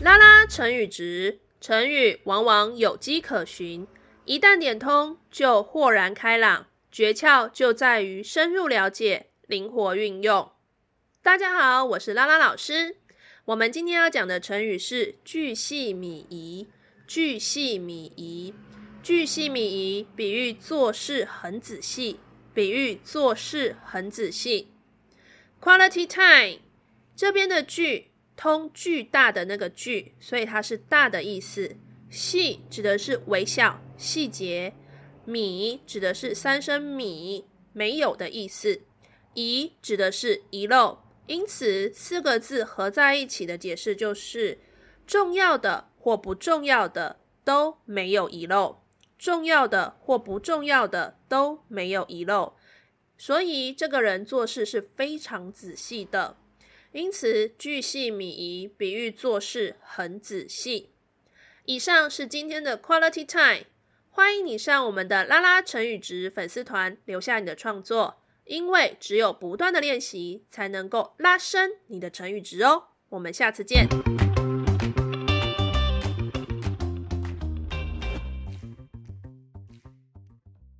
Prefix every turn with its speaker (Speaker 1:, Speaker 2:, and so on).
Speaker 1: 拉拉成语值，成语往往有迹可循，一旦点通就豁然开朗。诀窍就在于深入了解，灵活运用。大家好，我是拉拉老师。我们今天要讲的成语是巨细靡遗。巨细靡遗，巨细靡遗，比喻做事很仔细，比喻做事很仔细。Quality time，这边的巨通巨大的那个巨，所以它是大的意思。细指的是微小细节。靡指的是三声米，没有的意思；遗指的是遗漏，因此四个字合在一起的解释就是：重要的或不重要的都没有遗漏，重要的或不重要的都没有遗漏。所以这个人做事是非常仔细的，因此巨细靡遗比喻做事很仔细。以上是今天的 Quality Time。欢迎你上我们的拉拉成语值粉丝团留下你的创作，因为只有不断的练习，才能够拉升你的成语值哦。我们下次见。